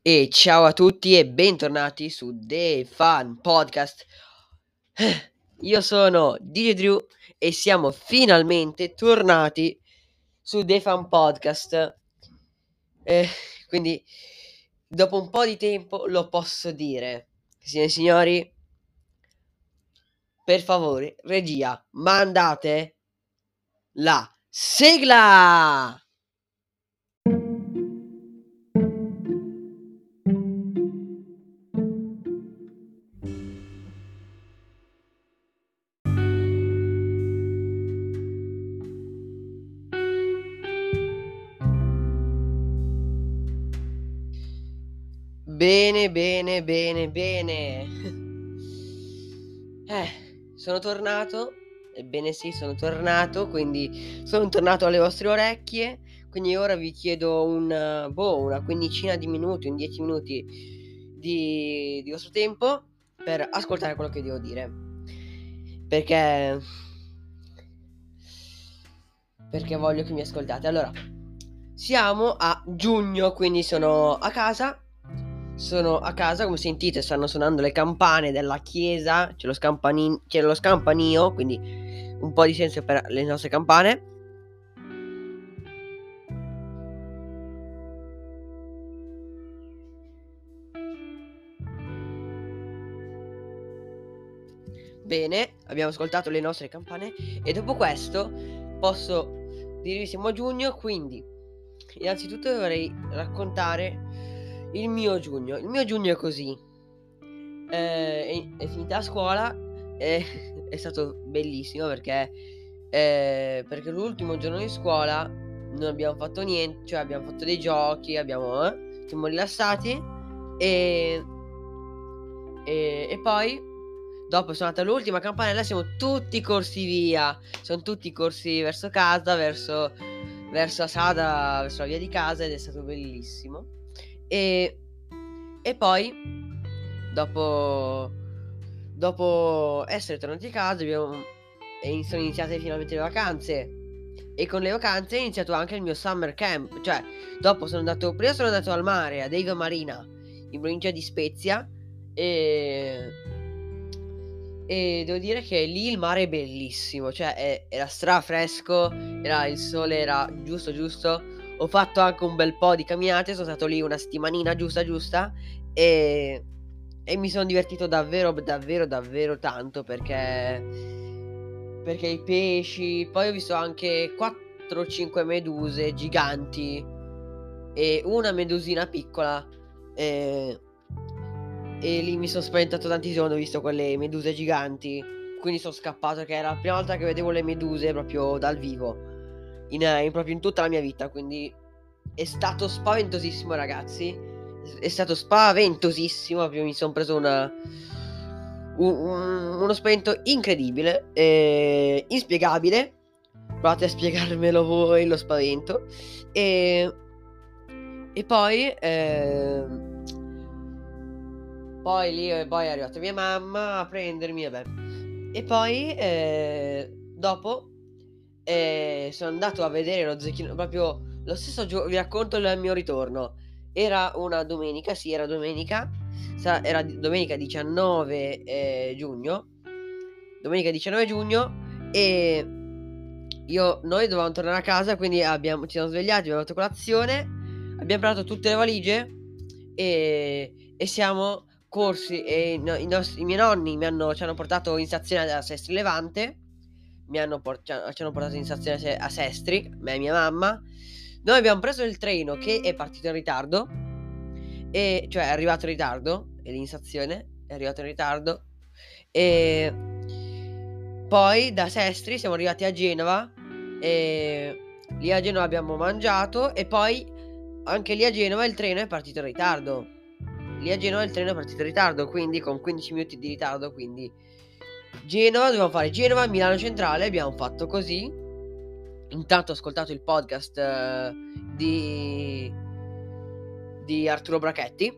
E ciao a tutti e bentornati su The Fan Podcast. Io sono DJ Drew e siamo finalmente tornati su The Fan Podcast. Eh, quindi, dopo un po' di tempo lo posso dire. Signore e signori, per favore, regia, mandate la sigla! Bene, bene, bene, bene. Eh, sono tornato. Ebbene sì, sono tornato, quindi sono tornato alle vostre orecchie. Quindi ora vi chiedo un, boh, una quindicina di minuti, un 10 minuti di, di vostro tempo per ascoltare quello che devo dire. Perché perché voglio che mi ascoltate. Allora, siamo a giugno, quindi sono a casa. Sono a casa, come sentite, stanno suonando le campane della chiesa. C'è lo, scampanin- c'è lo scampanio, quindi un po' di senso per le nostre campane. Bene, abbiamo ascoltato le nostre campane e dopo questo posso dirvi siamo a giugno, quindi innanzitutto vorrei raccontare il mio giugno. Il mio giugno è così. Eh, è, è, finita la scuola, è, è stato bellissimo perché, eh, perché l'ultimo giorno di scuola non abbiamo fatto niente, cioè abbiamo fatto dei giochi, abbiamo, eh, siamo rilassati e, e, e poi Dopo sono andata all'ultima campanella, siamo tutti corsi via. Sono tutti corsi verso casa, verso, verso la strada, verso la via di casa ed è stato bellissimo. E, e poi, dopo, dopo essere tornati a casa, abbiamo, sono iniziate finalmente le vacanze. E con le vacanze è iniziato anche il mio summer camp. Cioè, dopo sono andato. Prima sono andato al mare, a Dave Marina, in provincia di Spezia. E e devo dire che lì il mare è bellissimo, cioè è, era strafresco, era, il sole era giusto giusto. Ho fatto anche un bel po' di camminate, sono stato lì una settimanina giusta giusta e, e mi sono divertito davvero davvero davvero tanto perché perché i pesci, poi ho visto anche 4-5 meduse giganti e una medusina piccola. E e lì mi sono spaventato tantissimo ho visto quelle meduse giganti. Quindi sono scappato, che era la prima volta che vedevo le meduse proprio dal vivo. In, in, proprio in tutta la mia vita. Quindi è stato spaventosissimo, ragazzi. È stato spaventosissimo. Mi sono preso una. Un, un, uno spavento incredibile. E inspiegabile. Provate a spiegarmelo voi lo spavento. E. E poi. Eh, poi lì poi è arrivata mia mamma a prendermi, vabbè. E poi eh, dopo eh, sono andato a vedere lo zecchino, proprio lo stesso giorno, vi racconto il mio ritorno. Era una domenica, sì, era domenica, era domenica 19 eh, giugno. Domenica 19 giugno e io, noi dovevamo tornare a casa, quindi abbiamo, ci siamo svegliati, abbiamo fatto colazione, abbiamo preparato tutte le valigie e, e siamo corsi e i, nostri, i miei nonni mi hanno, ci hanno portato in stazione a Sestri Levante, mi hanno por- ci, hanno, portato in stazione a Sestri, me e mia mamma. Noi abbiamo preso il treno che è partito in ritardo, e, cioè è arrivato in ritardo, lì in stazione, è arrivato in ritardo, e poi da Sestri siamo arrivati a Genova, e lì a Genova abbiamo mangiato, e poi anche lì a Genova il treno è partito in ritardo lì a Genova il treno è partito in ritardo, quindi con 15 minuti di ritardo, quindi Genova, dobbiamo fare Genova, Milano Centrale, abbiamo fatto così. Intanto ho ascoltato il podcast uh, di, di Arturo Brachetti,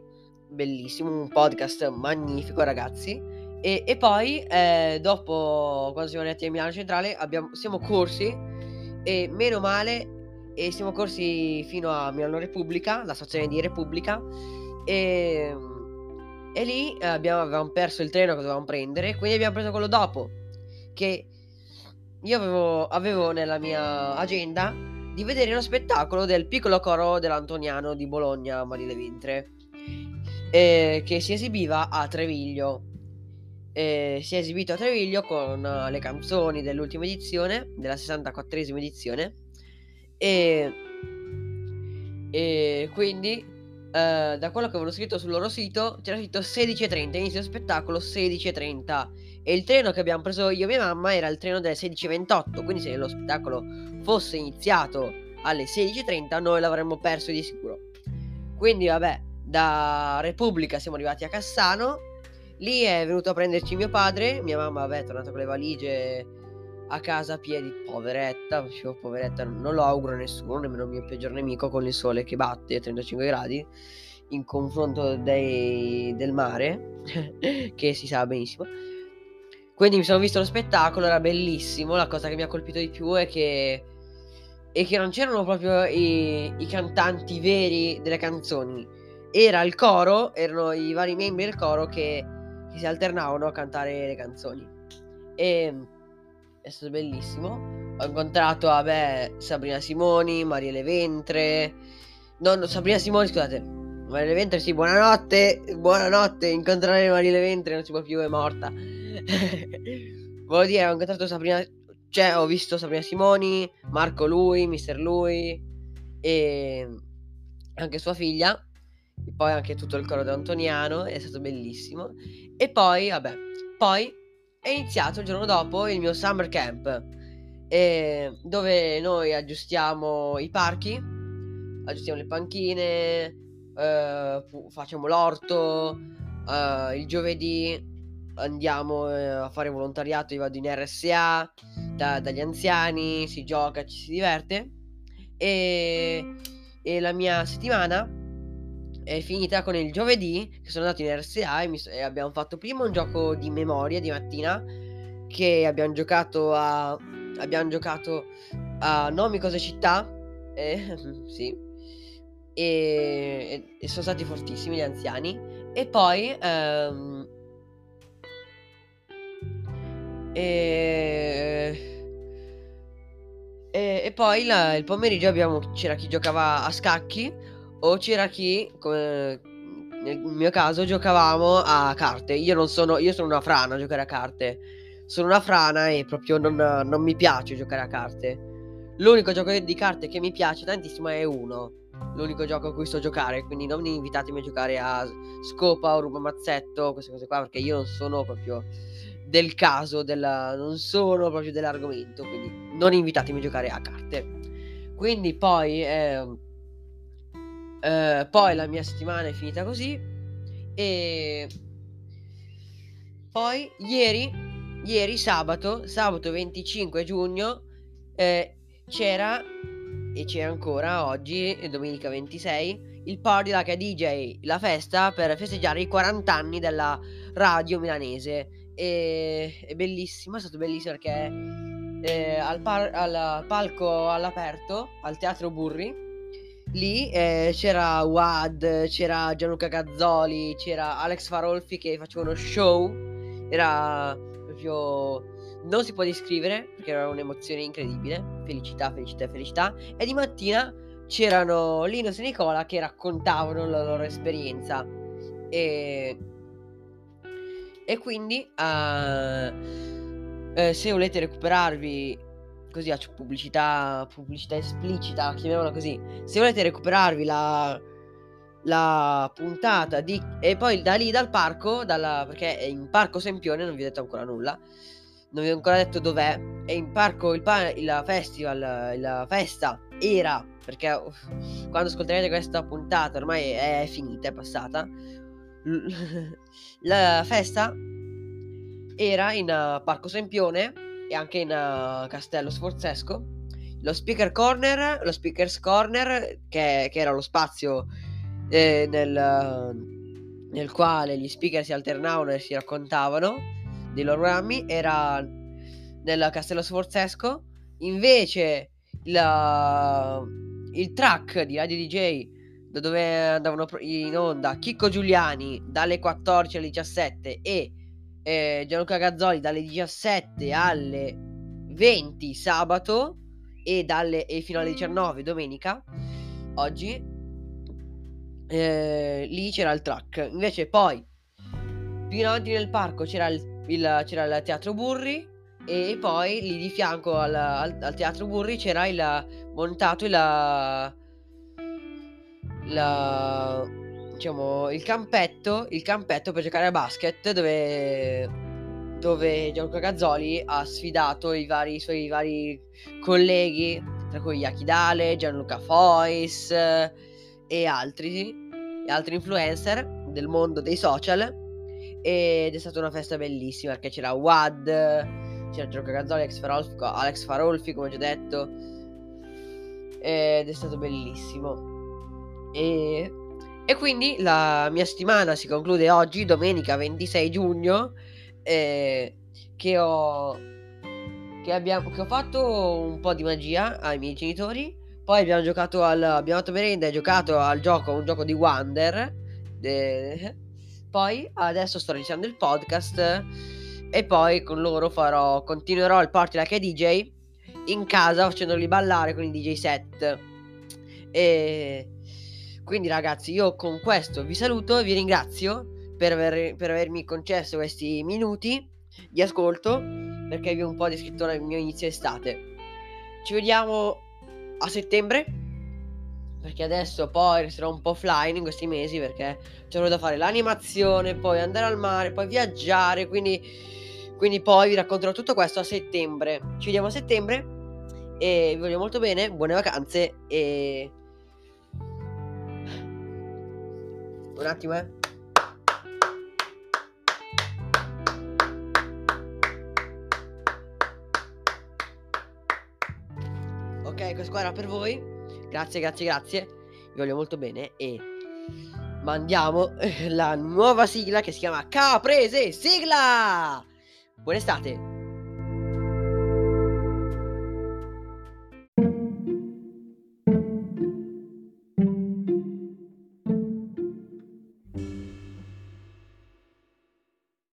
bellissimo, un podcast magnifico ragazzi. E, e poi eh, dopo, quando siamo arrivati a Milano Centrale, abbiamo, siamo corsi e meno male e siamo corsi fino a Milano Repubblica, la stazione di Repubblica E, e lì abbiamo, avevamo perso il treno che dovevamo prendere, quindi abbiamo preso quello dopo. Che io avevo, avevo nella mia agenda di vedere lo spettacolo del piccolo coro dell'Antoniano di Bologna, Marile Ventre, eh, che si esibiva a Treviglio. Eh, si è esibito a Treviglio con uh, le canzoni dell'ultima edizione, della 64esima edizione, e, e quindi uh, da quello che avevo scritto sul loro sito c'era scritto 16.30, inizio spettacolo 16.30 e il treno che abbiamo preso io e mia mamma era il treno delle 16.28, quindi se lo spettacolo fosse iniziato alle 16.30 noi l'avremmo perso di sicuro. Quindi vabbè, da Repubblica siamo arrivati a Cassano, lì è venuto a prenderci mio padre, mia mamma vabbè è tornata con le valigie a casa piedi, poveretta, dicevo poveretta, non lo auguro a nessuno, nemmeno il mio peggior nemico con il sole che batte a 35 gradi in confronto dei, del mare, che si sa benissimo. Quindi mi sono visto lo spettacolo, era bellissimo. La cosa che mi ha colpito di più è che, è che non c'erano proprio i, i cantanti veri delle canzoni. Era il coro, erano i vari membri del coro che, che si alternavano a cantare le canzoni. E è stato bellissimo. Ho incontrato, vabbè, Sabrina Simoni, Mariele Ventre. No, no, Sabrina Simoni, scusate. Mariele Ventre, sì, buonanotte. Buonanotte. Incontrare Mariele Ventre non si può più, è morta. Volevo dire, ho incontrato Sabrina. Cioè, ho visto Sabrina Simoni, Marco Lui, Mister Lui e anche sua figlia. E poi anche tutto il coro di Antoniano. È stato bellissimo. E poi, vabbè, poi è iniziato il giorno dopo il mio summer camp. Eh, dove noi aggiustiamo i parchi, aggiustiamo le panchine, eh, facciamo l'orto. Eh, il giovedì andiamo eh, a fare volontariato, io vado in RSA da, dagli anziani, si gioca, ci si diverte e, e, la mia settimana è finita con il giovedì che sono andato in RSA e, mi, e abbiamo fatto prima un gioco di memoria di mattina che abbiamo giocato a abbiamo giocato a nomi cose città eh, sì e, e, sono stati fortissimi gli anziani. E poi ehm, e, e, e poi la, il pomeriggio abbiamo, c'era chi giocava a scacchi o c'era chi, come nel mio caso, giocavamo a carte. Io non sono, io sono una frana a giocare a carte. Sono una frana e proprio non, non mi piace giocare a carte. L'unico gioco di carte che mi piace tantissimo è uno. L'unico gioco a cui sto giocare. Quindi non invitatemi a giocare a scopa o ruba mazzetto, queste cose qua, perché io non sono proprio del caso, della, non sono proprio dell'argomento, quindi non invitatemi a giocare a carte. Quindi poi, eh, eh, poi la mia settimana è finita così. E poi ieri, ieri sabato, sabato 25 giugno, eh, c'era e c'è ancora oggi, domenica 26, il party da DJ, la festa per festeggiare i 40 anni della radio milanese. E è bellissimo, è stato bellissimo perché eh, al, par- al, palco all'aperto, al Teatro Burri, lì eh, c'era Wad, c'era Gianluca Gazzoli, c'era Alex Farolfi che faceva uno show, era proprio... non si può descrivere perché era un'emozione incredibile, felicità, felicità, felicità, e di mattina c'erano Linus e Nicola che raccontavano la loro esperienza. E e quindi uh, eh, se volete recuperarvi così faccio pubblicità, pubblicità esplicita, chiamiamola così. Se volete recuperarvi la, la puntata di... E poi da lì dal parco, dalla, perché è in Parco Sempione, non vi ho detto ancora nulla. Non vi ho ancora detto dov'è. È in parco il, il festival, la festa era, perché uff, quando ascolterete questa puntata ormai è finita, è passata la festa era in uh, Parco Sempione e anche in uh, Castello Sforzesco. Lo speaker corner, lo speakers corner, che, che era lo spazio eh, nel, nel, quale gli speaker si alternavano e si raccontavano dei loro programmi, era nel Castello Sforzesco. Invece la, il track di Radio DJ da dove andavano in onda Chicco Giuliani dalle 14 alle 17 e eh, Gianluca Gazzoli dalle 17 alle 20 sabato e, dalle, e fino alle 19 domenica oggi eh, lì c'era il track. Invece poi più in avanti nel parco c'era il, il, c'era il teatro Burri e poi lì di fianco al, al, al teatro Burri c'era il montato il, la, diciamo, il campetto, il campetto per giocare a basket dove, dove Gianluca Gazzoli ha sfidato i, vari, i suoi vari colleghi, tra cui Yakidale, Gianluca Fois e altri, e altri influencer del mondo dei social ed è stata una festa bellissima perché c'era Wad, c'era Gianluca Gazzoli, Alex Farolfi, Alex Farolfi come ho già detto ed è stato bellissimo. E, e quindi la mia settimana si conclude oggi, domenica 26 giugno, eh, che ho che, abbiamo, che ho fatto un po' di magia ai miei genitori. Poi abbiamo giocato al. Abbiamo fatto merenda e giocato al gioco, un gioco di Wonder. De, poi adesso sto registrando il podcast. E poi con loro farò. Continuerò il party like a DJ in casa facendoli ballare con i DJ set. E quindi ragazzi, io con questo vi saluto e vi ringrazio per, aver, per avermi concesso questi minuti di ascolto perché vi ho un po' descritto il mio inizio estate. Ci vediamo a settembre perché adesso poi resterò un po' offline in questi mesi perché c'è da fare l'animazione, poi andare al mare, poi viaggiare, quindi, quindi poi vi racconterò tutto questo a settembre. Ci vediamo a settembre e vi voglio molto bene, buone vacanze e Un attimo, eh. Ok, questo qua era per voi. Grazie, grazie, grazie. Vi voglio molto bene e mandiamo la nuova sigla che si chiama Caprese Sigla. Buona estate.